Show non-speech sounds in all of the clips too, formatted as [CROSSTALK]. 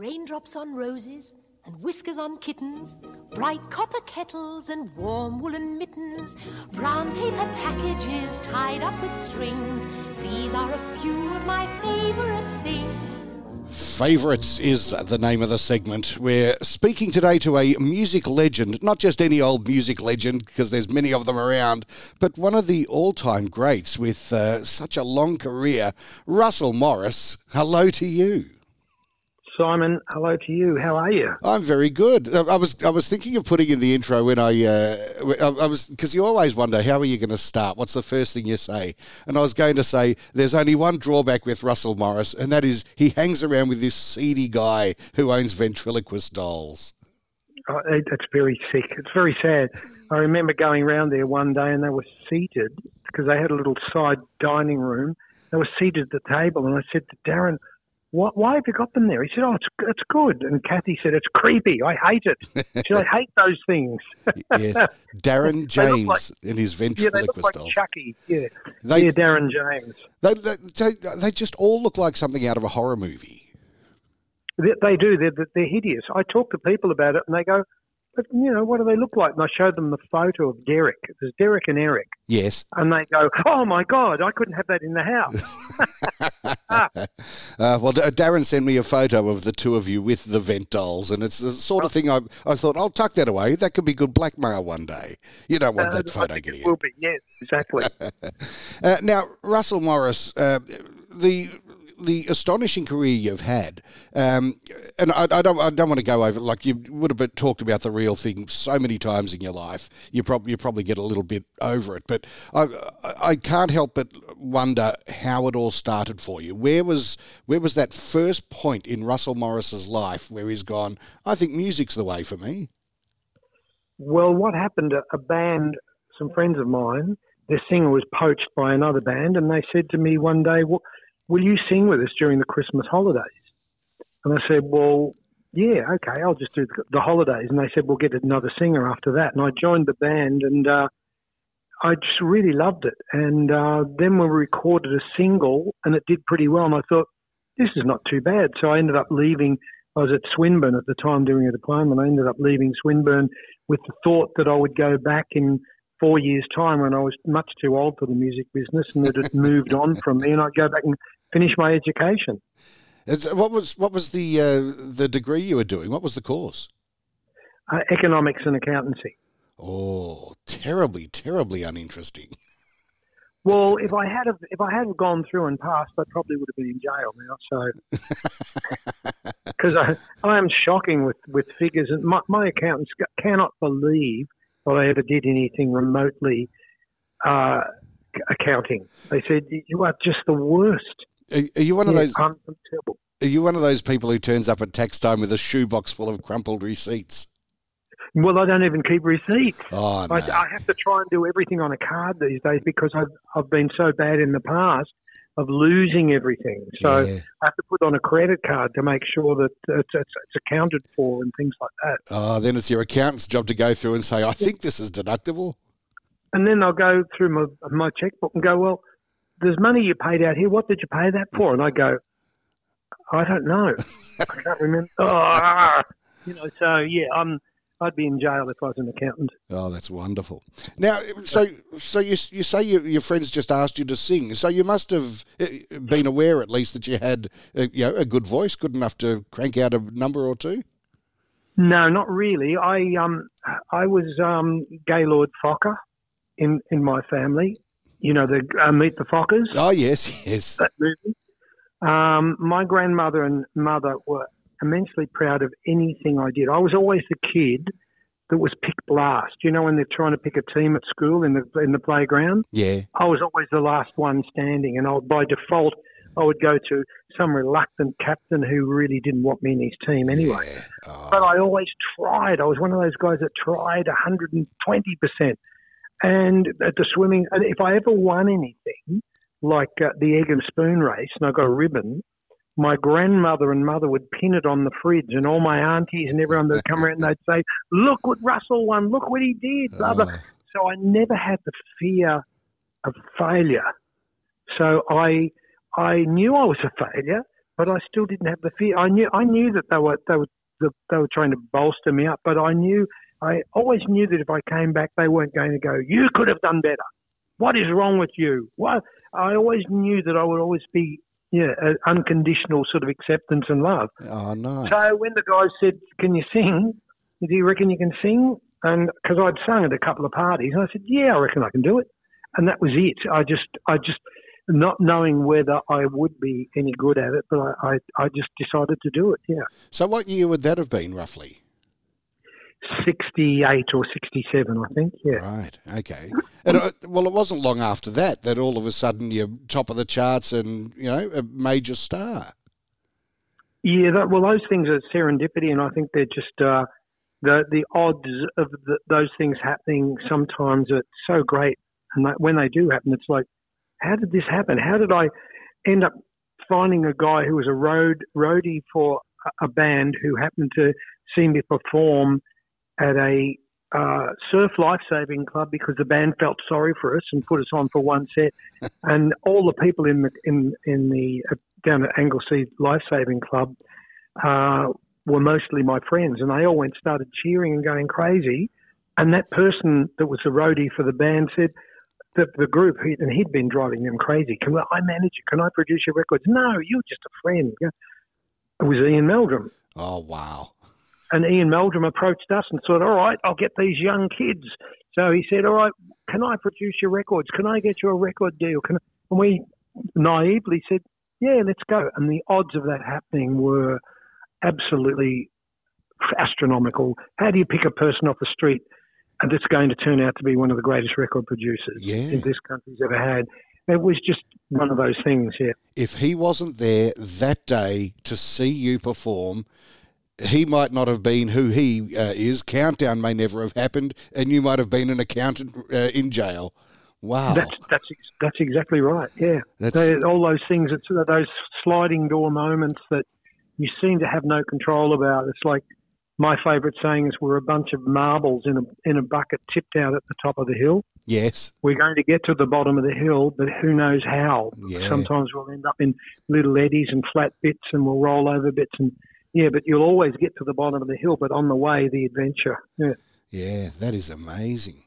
Raindrops on roses and whiskers on kittens, bright copper kettles and warm woolen mittens, brown paper packages tied up with strings. These are a few of my favorite things. Favourites is the name of the segment. We're speaking today to a music legend, not just any old music legend, because there's many of them around, but one of the all time greats with uh, such a long career, Russell Morris. Hello to you. Simon, hello to you. How are you? I'm very good. I was I was thinking of putting in the intro when I uh, I was because you always wonder how are you going to start? What's the first thing you say? And I was going to say there's only one drawback with Russell Morris, and that is he hangs around with this seedy guy who owns ventriloquist dolls. Oh, it's very sick. It's very sad. I remember going around there one day and they were seated because they had a little side dining room. They were seated at the table, and I said to Darren, why, why have you got them there? He said, oh, it's, it's good. And Kathy said, it's creepy. I hate it. She said, I hate those things. [LAUGHS] yes. Darren [LAUGHS] James like, in his ventriloquist Yeah, they look like dolls. Chucky. Yeah. They, yeah, Darren James. They, they, they just all look like something out of a horror movie. They, they do. They're, they're hideous. I talk to people about it and they go, but you know, what do they look like? And I showed them the photo of Derek. There's Derek and Eric. Yes. And they go, "Oh my God, I couldn't have that in the house." [LAUGHS] [LAUGHS] uh, well, Darren sent me a photo of the two of you with the vent dolls, and it's the sort of thing I I thought I'll tuck that away. That could be good blackmail one day. You don't want uh, that photo getting. It will be. Yes, exactly. [LAUGHS] uh, now, Russell Morris, uh, the the astonishing career you've had, um, and I, I, don't, I don't want to go over like you would have talked about the real thing so many times in your life. You probably you probably get a little bit over it, but I I can't help but wonder how it all started for you. Where was where was that first point in Russell Morris's life where he's gone? I think music's the way for me. Well, what happened? A band, some friends of mine, their singer was poached by another band, and they said to me one day, "Well." Will you sing with us during the Christmas holidays? And I said, well, yeah, okay, I'll just do the holidays. And they said, we'll get another singer after that. And I joined the band and uh, I just really loved it. And uh, then we recorded a single and it did pretty well. And I thought, this is not too bad. So I ended up leaving. I was at Swinburne at the time doing a diploma and I ended up leaving Swinburne with the thought that I would go back in four years' time when I was much too old for the music business and that it moved on from me and I'd go back and finish my education. It's, what was what was the uh, the degree you were doing? What was the course? Uh, economics and accountancy. Oh, terribly, terribly uninteresting. Well, if I had if I hadn't gone through and passed, I probably would have been in jail now. So, [LAUGHS] because I, I am shocking with, with figures, and my, my accountants cannot believe that I ever did anything remotely uh, accounting. They said you are just the worst. Are, are you one of those? Are you one of those people who turns up at tax time with a shoebox full of crumpled receipts? Well, I don't even keep receipts. Oh, no. I, I, have to try and do everything on a card these days because I've I've been so bad in the past of losing everything. So yeah. I have to put on a credit card to make sure that it's, it's, it's, accounted for and things like that. Oh, then it's your accountant's job to go through and say, I think this is deductible. And then I'll go through my my checkbook and go, well, there's money you paid out here. What did you pay that for? And I go, I don't know. [LAUGHS] I can't remember. Oh, you know, so yeah, I'm. I'd be in jail if I was an accountant. Oh, that's wonderful. Now, so so you you say you, your friends just asked you to sing, so you must have eh, been aware at least that you had a, you know a good voice, good enough to crank out a number or two. No, not really. I um I was um Gaylord Focker in in my family, you know, the uh, Meet the Fockers. Oh yes, yes. That movie. Um, my grandmother and mother were immensely proud of anything I did. I was always the kid that was picked last. You know, when they're trying to pick a team at school in the in the playground. Yeah. I was always the last one standing, and I, by default, I would go to some reluctant captain who really didn't want me in his team anyway. Yeah. Oh. But I always tried. I was one of those guys that tried 120 percent. And at the swimming, if I ever won anything, like uh, the egg and spoon race, and I got a ribbon, my grandmother and mother would pin it on the fridge, and all my aunties and everyone that would come around and they'd say, "Look what Russell won! Look what he did!" Blah blah. Uh. So I never had the fear of failure. So I I knew I was a failure, but I still didn't have the fear. I knew I knew that they were they were they were trying to bolster me up, but I knew I always knew that if I came back, they weren't going to go. You could have done better. What is wrong with you? What? I always knew that I would always be yeah, unconditional sort of acceptance and love. Oh, nice. So when the guys said, "Can you sing? Do you reckon you can sing?" and because I'd sung at a couple of parties, and I said, "Yeah, I reckon I can do it," and that was it. I just, I just, not knowing whether I would be any good at it, but I, I, I just decided to do it. Yeah. So, what year would that have been roughly? 68 or 67, I think. Yeah. Right. Okay. And uh, well, it wasn't long after that that all of a sudden you're top of the charts and you know a major star. Yeah. That, well, those things are serendipity, and I think they're just uh, the the odds of the, those things happening. Sometimes are so great, and that, when they do happen, it's like, how did this happen? How did I end up finding a guy who was a road roadie for a band who happened to see me perform at a uh, surf lifesaving club because the band felt sorry for us and put us on for one set, [LAUGHS] and all the people in the in in the uh, down at Anglesea Lifesaving Club uh, were mostly my friends, and they all went started cheering and going crazy. And that person that was the roadie for the band said, the, the group, and he'd been driving them crazy. Can I manage it? Can I produce your records? No, you're just a friend. It was Ian Meldrum. Oh wow! And Ian Meldrum approached us and said, "All right, I'll get these young kids." So he said, "All right, can I produce your records? Can I get you a record deal?" Can I? and we naively said, "Yeah, let's go." And the odds of that happening were absolutely astronomical. How do you pick a person off the street that's going to turn out to be one of the greatest record producers yeah. this country's ever had? It was just one of those things, yeah. If he wasn't there that day to see you perform, he might not have been who he uh, is. Countdown may never have happened, and you might have been an accountant uh, in jail. Wow, that's that's that's exactly right. Yeah, all those things. It's those sliding door moments that you seem to have no control about. It's like my favourite saying is, "We're a bunch of marbles in a in a bucket tipped out at the top of the hill." Yes, we're going to get to the bottom of the hill, but who knows how? Yeah. Sometimes we'll end up in little eddies and flat bits, and we'll roll over bits and yeah, but you'll always get to the bottom of the hill, but on the way, the adventure. Yeah, yeah that is amazing.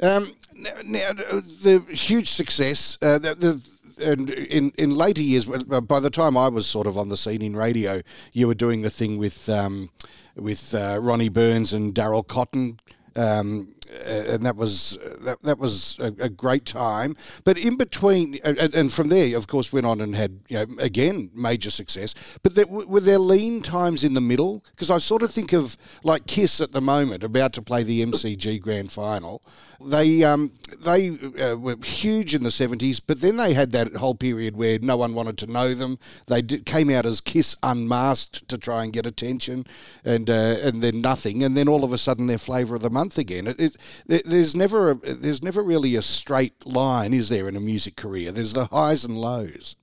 Um, now, now, the huge success, uh, the, the and in in later years, by the time I was sort of on the scene in radio, you were doing the thing with um, with uh, Ronnie Burns and Daryl Cotton. Um, and that was that, that was a, a, great time. But in between, and, and, from there, of course, went on and had you know, again major success. But there, were there lean times in the middle? Because I sort of think of like Kiss at the moment, about to play the MCG Grand Final. They um, they uh, were huge in the seventies, but then they had that whole period where no one wanted to know them. They did, came out as Kiss unmasked to try and get attention, and uh, and then nothing, and then all of a sudden they're flavour of the month again. It, it, there's never a, there's never really a straight line, is there, in a music career? There's the highs and lows.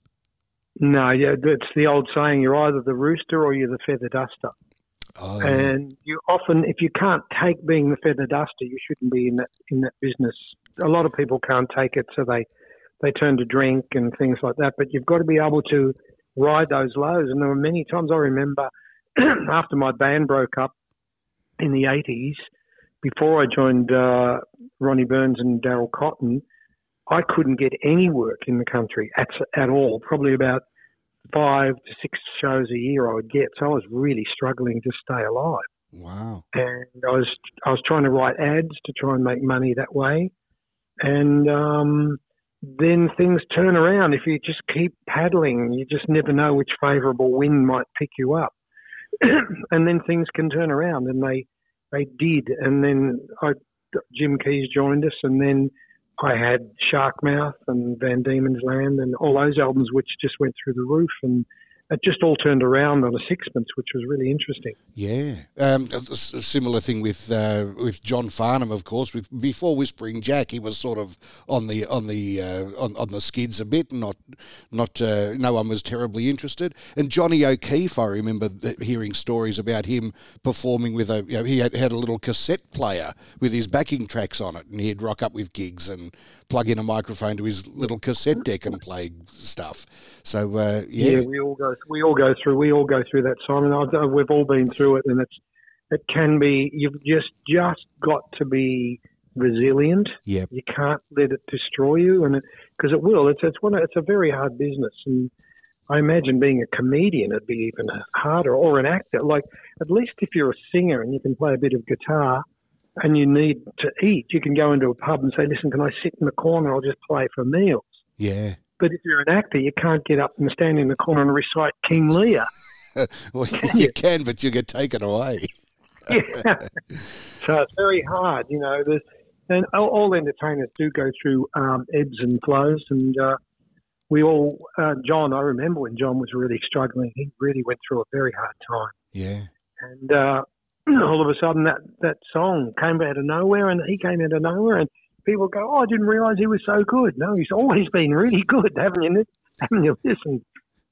No, yeah, it's the old saying: you're either the rooster or you're the feather duster. Oh. And you often, if you can't take being the feather duster, you shouldn't be in that in that business. A lot of people can't take it, so they they turn to drink and things like that. But you've got to be able to ride those lows. And there were many times I remember [CLEARS THROAT] after my band broke up in the 80s, before I joined uh, Ronnie Burns and Daryl Cotton, I couldn't get any work in the country at, at all. Probably about five to six shows a year I would get. So I was really struggling to stay alive. Wow. And I was I was trying to write ads to try and make money that way. And um, then things turn around. If you just keep paddling, you just never know which favourable wind might pick you up. [CLEARS THROAT] and then things can turn around and they they did, and then I, Jim Keays joined us, and then I had Shark Mouth and Van Diemen's Land and all those albums, which just went through the roof, and it just all turned around on a sixpence, which was really interesting. Yeah, um, a similar thing with uh, with John Farnham, of course. With before Whispering Jack, he was sort of on the on the uh, on, on the skids a bit. Not not uh, no one was terribly interested. And Johnny O'Keefe, I remember hearing stories about him performing with a you know, he had, had a little cassette player with his backing tracks on it, and he'd rock up with gigs and plug in a microphone to his little cassette deck and play stuff. So uh, yeah. yeah, we all go we all go through. We all go through that, Simon. I've, uh, we've all been through it, and it's it can be. You've just just got to be resilient. Yep. You can't let it destroy you, and because it, it, will. It's it's one. It's a very hard business, and I imagine being a comedian it'd be even harder, or an actor. Like at least if you're a singer and you can play a bit of guitar, and you need to eat, you can go into a pub and say, "Listen, can I sit in the corner? I'll just play for meals." Yeah. But if you're an actor, you can't get up and stand in the corner and recite King Lear. [LAUGHS] well, you can, but you get taken away. [LAUGHS] yeah. So it's very hard, you know. There's, and all, all entertainers do go through um, ebbs and flows, and uh, we all. Uh, John, I remember when John was really struggling. He really went through a very hard time. Yeah. And uh, [CLEARS THROAT] all of a sudden, that that song came out of nowhere, and he came out of nowhere, and people go, "Oh, I didn't realise he was so good." No, he's always been really good, haven't you? [LAUGHS] Haven't you listened?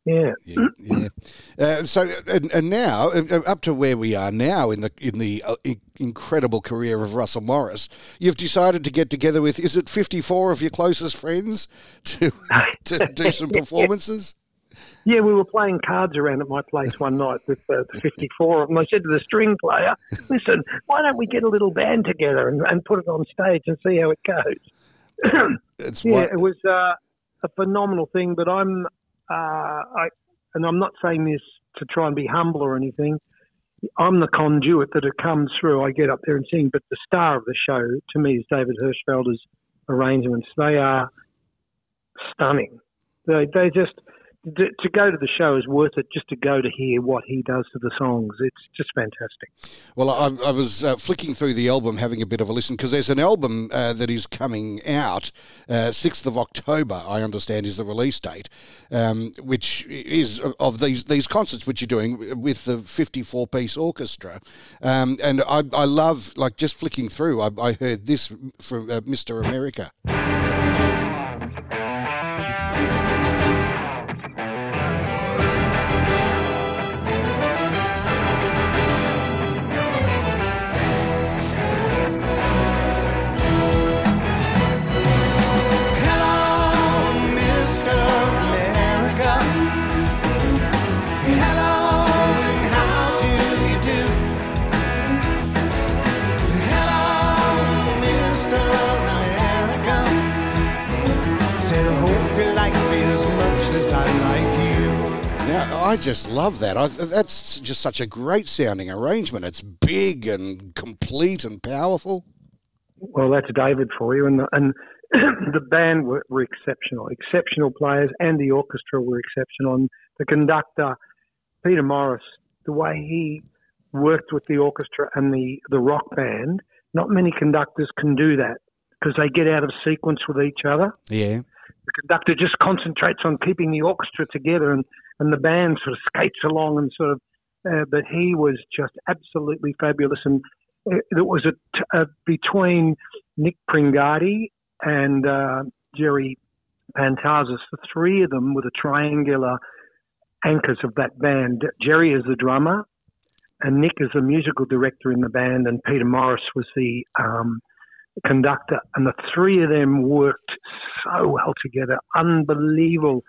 Yeah. yeah, yeah. Uh, so, and, and, now uh, uh, up to where we are now in the in the uh, incredible career of Russell Morris, you've decided to get together with is it fifty four of your closest friends to to do some [LAUGHS] performances? Yeah, we were playing cards around at my place one night with uh, the 54 of them. I said to the string player, listen, why don't we get a little band together and, and put it on stage and see how it goes? [COUGHS] it's yeah, what... it was uh, a phenomenal thing, but I'm, uh, I, and I'm not saying this to try and be humble or anything. I'm the conduit that it comes through. I get up there and sing, but the star of the show to me is David Hirschfelder's arrangements. They are stunning. They, they just, to go to the show is worth it just to go to hear what he does to the songs. It's just fantastic. Well, I, I was uh, flicking through the album, having a bit of a listen, because there's an album uh, that is coming out uh, 6th of October, I understand, is the release date, um, which is of these, these concerts which you're doing with the 54 piece orchestra. Um, and I, I love, like, just flicking through, I, I heard this from uh, Mr. America. I just love that. I, that's just such a great sounding arrangement. It's big and complete and powerful. Well, that's David for you, and the, and [CLEARS THROAT] the band were, were, exceptional, exceptional players, and the orchestra were exceptional. And the conductor, Peter Morris, the way he worked with the orchestra and the the rock band, not many conductors can do that because they get out of sequence with each other. Yeah. The conductor just concentrates on keeping the orchestra together and and the band sort of skates along and sort of. Uh, but he was just absolutely fabulous, and it, it was a, between Nick Pringati and uh, Jerry Pantazis, the three of them were the triangular anchors of that band. Jerry is the drummer, and Nick is the musical director in the band, and Peter Morris was the um, conductor, and the three of them worked so well together. Unbelievable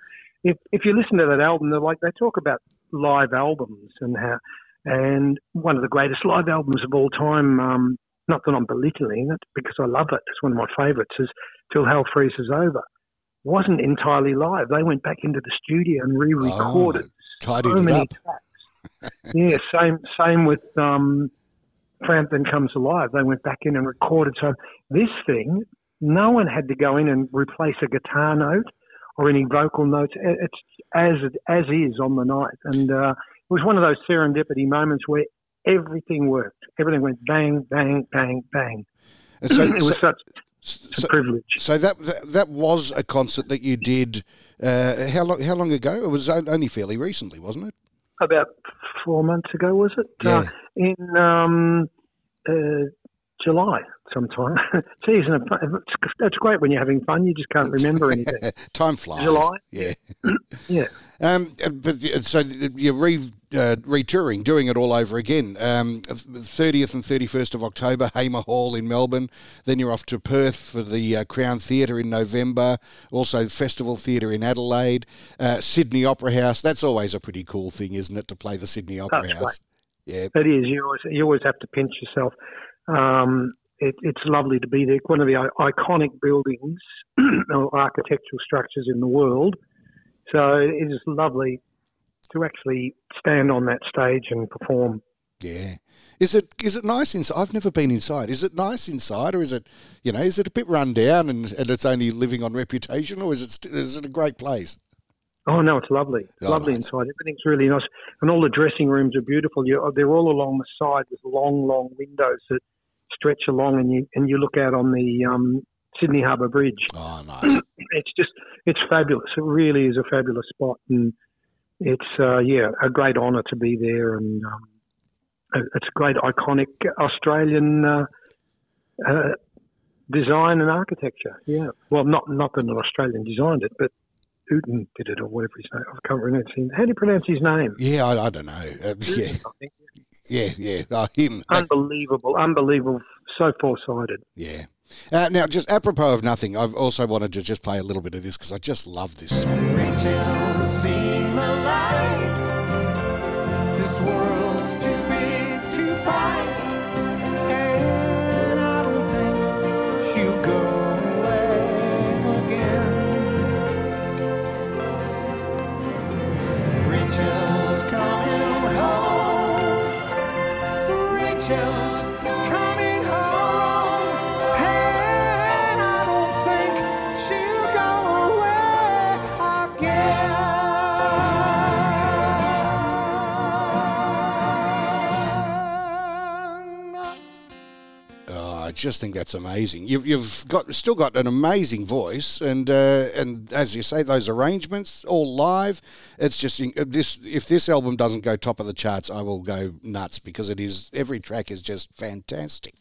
if if you listen to that album, they're like they talk about live albums and how, and one of the greatest live albums of all time. Um, not that I'm belittling it because I love it. It's one of my favourites. Is Till Hell Freezes Over. Wasn't entirely live. They went back into the studio and re-recorded oh, so many tracks. yeah, same same with um, Frampton Comes Alive. They went back in and recorded. So this thing, no one had to go in and replace a guitar note or any vocal notes. It's as as is on the night, and uh, it was one of those serendipity moments where everything worked. Everything went bang, bang, bang, bang. So, [CLEARS THROAT] it was so, such so, a privilege. So that, that, that was a concert that you did. Uh, how long? How long ago? It was only fairly recently, wasn't it? About four months ago, was it? Yeah. Uh, in um, uh, July sometime. See, isn't it? fun? It's, that's great when you're having fun. You just can't remember [LAUGHS] anything. Time flies. July? Yeah. [CLEARS THROAT] yeah. Um, uh, but uh, so you're re uh, retouring, doing it all over again. Um, 30th and 31st of October, Hamer Hall in Melbourne. Then you're off to Perth for the uh, Crown Theatre in November. Also, Festival Theatre in Adelaide. Uh, Sydney Opera House. That's always a pretty cool thing, isn't it, to play the Sydney Opera That's House? right. Yeah. It is. You always, you always have to pinch yourself. Um, it, it's lovely to be there. One of the iconic buildings [CLEARS THROAT] or architectural structures in the world. So it is lovely to actually stand on that stage and perform. Yeah. Is it is it nice inside? I've never been inside. Is it nice inside, or is it, you know, is it a bit run down and, and it's only living on reputation, or is it st- is it a great place? Oh no, it's lovely. It's Oh, lovely nice. inside. Everything's really nice, and all the dressing rooms are beautiful. You, they're all along the side with long, long windows that stretch along, and you and you look out on the um, Sydney Harbour Bridge. Oh, nice. [CLEARS THROAT] It's just it's fabulous. It really is a fabulous spot, and it's uh, yeah a great honour to be there, and um, it- it's great iconic Australian uh, uh, design and architecture. Yeah, well, not not that an Australian designed it, but Uten did it or whatever his name. I can't remember. his name. How do you pronounce his name? yeah, I, I don't know. Uh, [LAUGHS] yeah, I think. Yeah, yeah. Oh, him. Unbelievable, unbelievable, so foresighted. Yeah. Uh, now, just apropos of nothing, I've also wanted to just play a little bit of this because I just love this song. Oh, I just think that's amazing. You, you've got still got an amazing voice, and uh, and as you say, those arrangements all live. It's just this. If this album doesn't go top of the charts, I will go nuts because it is every track is just fantastic.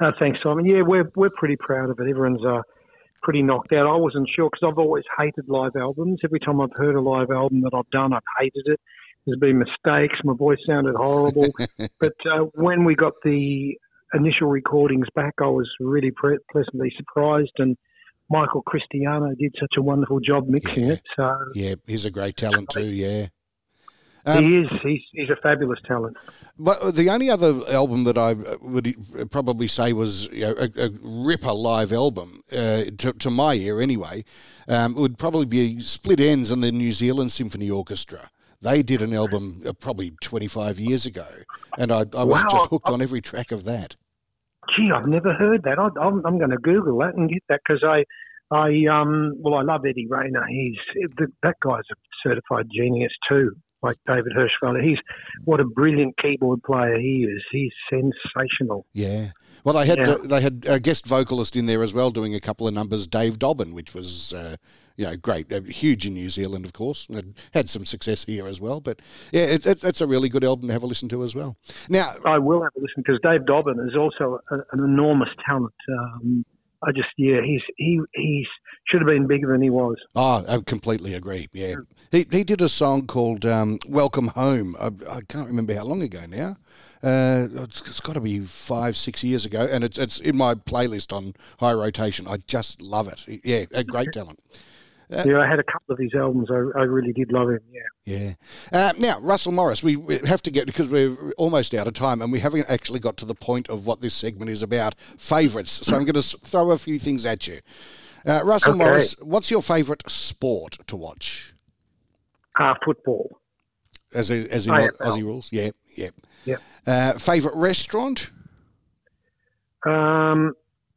Uh, thanks, Simon. Yeah, we're we're pretty proud of it. Everyone's uh, pretty knocked out. I wasn't sure because I've always hated live albums. Every time I've heard a live album that I've done, I've hated it. There's been mistakes. My voice sounded horrible. [LAUGHS] but uh, when we got the initial recordings back, I was really pre- pleasantly surprised. And Michael Cristiano did such a wonderful job mixing Yeah. it. So Yeah, he's a great talent too. Yeah. Um, he is. He's, he's a fabulous talent. But the only other album that I would probably say was you know, a, a ripper live album, uh, to, to my ear anyway, um, would probably be Split Enz and the New Zealand Symphony Orchestra. They did an album uh, probably 25 years ago, and I, I was Wow. just hooked on every track of that. Gee, I've never heard that. I, I'm, I'm going to Google that and get that because I, I um, well, I love Eddie Rayner. He's that guy's a certified genius too, like David Hirschfelder. He's what a brilliant keyboard player he is. He's sensational. Yeah. Well, they had Yeah. uh, they had a guest vocalist in there as well, doing a couple of numbers. Dave Dobbyn, which was uh, you know great, uh, huge in New Zealand, of course, and had some success here as well. But yeah, it, it, it's a really good album to have a listen to as well. Now, I will have a listen because Dave Dobbyn is also a, an enormous talent. Um, I just, yeah, he's he he's should have been bigger than he was. Oh, I completely agree. Yeah, he he did a song called um, "Welcome Home." I, I can't remember how long ago now. Uh, it's, it's got to be five, six years ago, and it's it's in my playlist on high rotation. I just love it. Yeah, a great talent. Yeah, I had a couple of his albums. I, I really did love him. Yeah. Yeah. Uh, now, Russell Morris, we, we have to get because we're almost out of time, and we haven't actually got to the point of what this segment is about. Favourites. So I'm going to throw a few things at you. Uh, Russell Okay. Morris, what's your favourite sport to watch? Uh, football. As a, as in AFL. Aussie rules, yeah, yeah. Yeah. Uh, favorite restaurant? Um,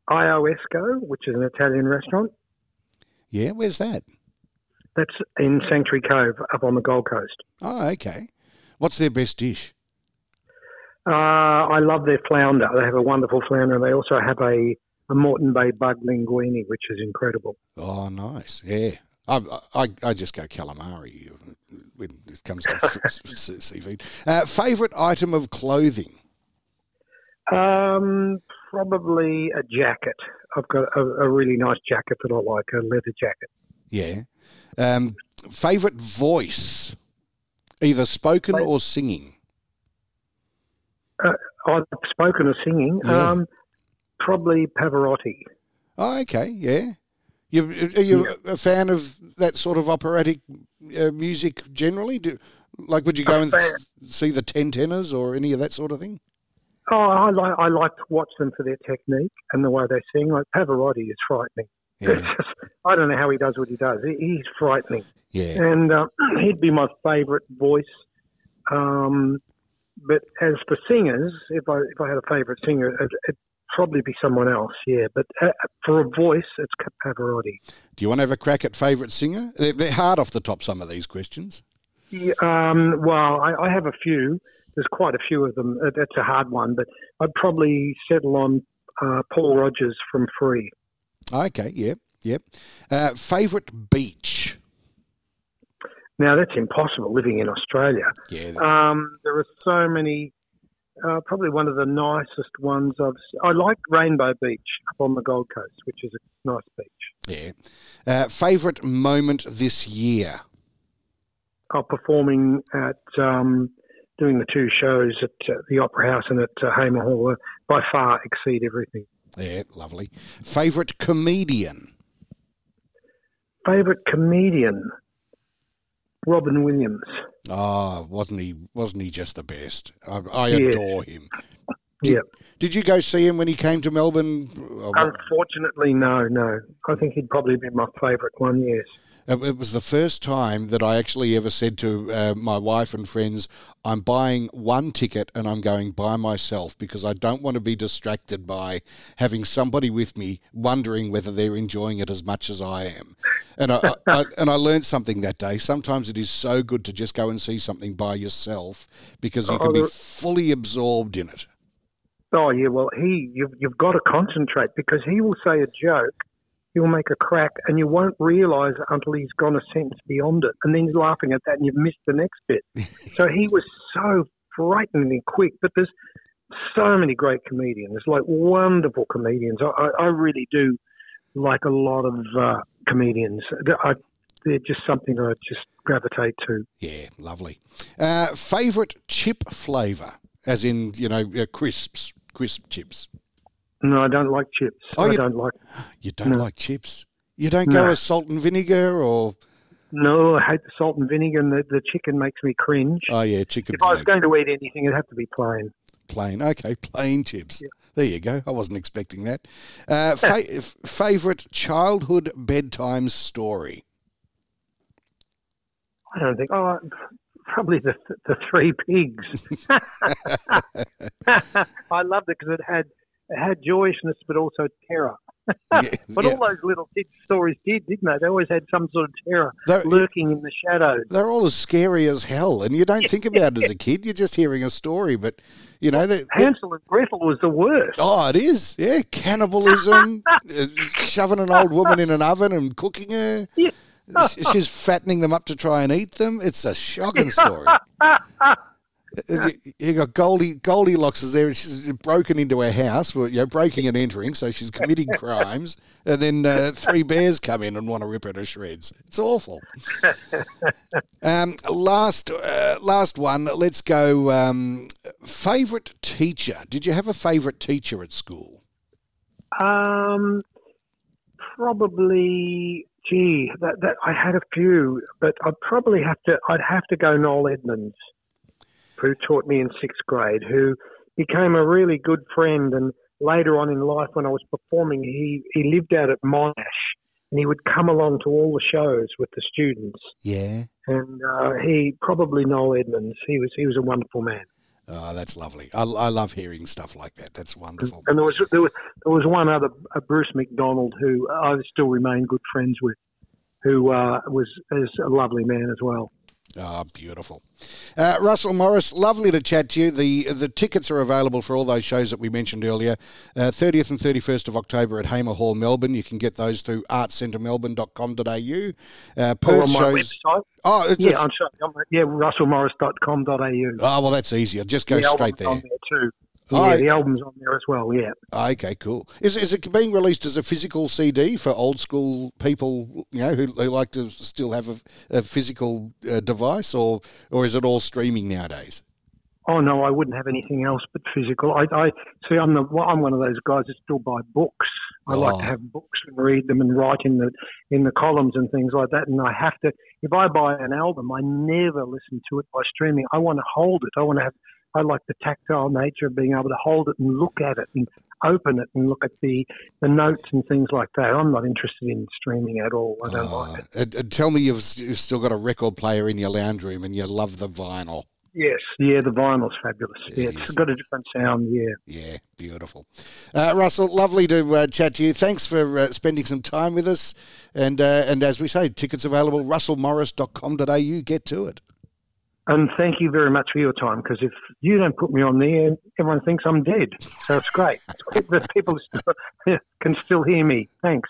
Iosco, which is an Italian restaurant. Yeah, where's that? That's in Sanctuary Cove up on the Gold Coast. Oh, okay. What's their best dish? Uh, I love their flounder. They have a wonderful flounder. and They also have a, a Moreton Bay bug linguine, which is incredible. Oh, nice. Yeah. I, I, I just go calamari when it comes to [LAUGHS] seafood. Uh, favorite item of clothing? Um, probably a jacket. I've got a, a really nice jacket that I like, a leather jacket. Yeah. Um, favorite voice, either spoken or singing. Uh, I've spoken or singing. Yeah. Um, probably Pavarotti. Oh, okay, yeah. You, are you a fan of that sort of operatic uh, music generally? Do, like, would you go and fan. see the Ten Tenors or any of that sort of thing? Oh, I like I like to watch them for their technique and the way they sing. Like Pavarotti is frightening. Yeah, [LAUGHS] just, I don't know how he does what he does. He, he's frightening, yeah, and uh, [CLEARS THROAT] he'd be my favourite voice. Um, but as for singers, if I if I had a favourite singer, it, it'd probably be someone else. Yeah, but uh, for a voice, it's Pavarotti. Do you want to have a crack at favourite singer? They're, they're hard off the top. Some of these questions. Yeah, um, well, I, I have a few. There's quite a few of them. That's a hard one, but I'd probably settle on uh, Paul Rodgers from Free. Okay, yep, yep. Uh, favorite beach? Now that's impossible living in Australia. Yeah, Um, there are so many. Uh, probably one of the nicest ones I've. s- I like Rainbow Beach up on the Gold Coast, which is a nice beach. yeah. Uh, favorite moment this year? I'm performing at um, doing the two shows at uh, the Opera House and at uh, Hamer Hall. By far exceed everything. Yeah, lovely. Favorite comedian? Favorite comedian, Robin Williams. Oh, wasn't he? Wasn't he just the best? I, I Yeah. adore him. Did, Yeah. Did you go see him when he came to Melbourne? Unfortunately, no, no. I think he'd probably be my favourite one. Yes. It was the first time that I actually ever said to uh, my wife and friends, I'm buying one ticket and I'm going by myself because I don't want to be distracted by having somebody with me wondering whether they're enjoying it as much as I am. And I, I, and I learned something that day. Sometimes it is so good to just go and see something by yourself because you Oh, can be fully absorbed in it. Oh yeah. Well, he you've you've got to concentrate because he will say a joke. He'll make a crack, and you won't realise it until he's gone a sentence beyond it, and then you're laughing at that, and you've missed the next bit. [LAUGHS] so he was so frighteningly quick. But there's so many great comedians, like wonderful comedians. I, I, really do like a lot of uh, comedians. I, they're just something I just gravitate to. Yeah, lovely. Uh, favorite chip flavour, as in you know uh, crisps, crisp chips. No, I don't like chips. Oh, I you- don't like. You don't No. like chips. You don't go No. with salt and vinegar or No, I hate the salt and vinegar, and the, the chicken makes me cringe. oh yeah, chicken if I was going to eat anything, it'd have to be plain. plain. Okay, plain chips. There you go. I wasn't expecting that. Uh, [LAUGHS] fa- favorite childhood bedtime story. I don't think. Oh, probably the the three pigs. [LAUGHS] [LAUGHS] I loved it because it had it had joyousness, but also terror. [LAUGHS] Yeah, [LAUGHS] But yeah. all those little kid stories did, didn't they? They always had some sort of terror They're- lurking in the shadows. They're all as scary as hell, and you don't think about it as a kid. You're just hearing a story, but you know they- Hansel and Gretel was the worst. Oh, it is. Yeah, cannibalism, [LAUGHS] uh, shoving an old woman in an oven and cooking her. Yeah. She's fattening them up to try and eat them. It's a shocking story. You- got Goldie. Goldilocks is there. and She's broken into her house. Well, you know, breaking and entering. So she's committing [LAUGHS] crimes, and then uh, three bears come in and want to rip her to shreds. It's awful. [LAUGHS] Um, last, uh, last one. Let's go. Um, favorite teacher. Did you have a favorite teacher at school? Um, probably. Gee, that, that I had a few, but I'd probably have to. I'd have to go Noel Edmonds, who taught me in sixth grade, who became a really good friend. And later on in life, when I was performing, he he lived out at Monash, and he would come along to all the shows with the students. Yeah. And uh, he probably Noel Edmonds. He was he was a wonderful man. Oh, that's lovely. I, I love hearing stuff like that. That's wonderful. And there was there was, there was one other, uh, Bruce McDonald, who I still remain good friends with, who uh, was is a lovely man as well. Ah, beautiful. Uh, Russell Morris, lovely to chat to you. The the tickets are available for all those shows that we mentioned earlier. Uh, 30th and 31st of October at Hamer Hall, Melbourne. You can get those through artcentermelbourne.com.au. Uh, Or Perth on my shows. website. Oh, it's Yeah, I'm sorry. I'm, yeah, russellmorris.com.au. oh, well, that's easier. Just go The straight there. there too. Yeah, Oh, the album's on there as well. Yeah. Okay, cool. Is, is it being released as a physical CD for old school people, you know, who, who like to still have a, a physical uh, device, or or is it all streaming nowadays? Oh no, I wouldn't have anything else but physical. I, I see. I'm the I'm one of those guys that still buy books. I like Oh. to have books and read them and write in the in the columns and things like that. And I have to. If I buy an album, I never listen to it by streaming. I want to hold it. I want to have. I like the tactile nature of being able to hold it and look at it and open it and look at the the notes and things like that. I'm not interested in streaming at all. I don't like it. Uh, and, and tell me you've, you've still got a record player in your lounge room and you love the vinyl. Yes, yeah, the vinyl's fabulous. Yeah, Yeah, it's got a different sound. Yeah. Yeah, beautiful. Uh, Russell, lovely to uh, chat to you. Thanks for uh, spending some time with us. And uh, and as we say, tickets available, russellmorris.com.au. Get to it. And thank you very much for your time because if you don't put me on there, everyone thinks I'm dead. So it's great. That people [LAUGHS] can still hear me. Thanks.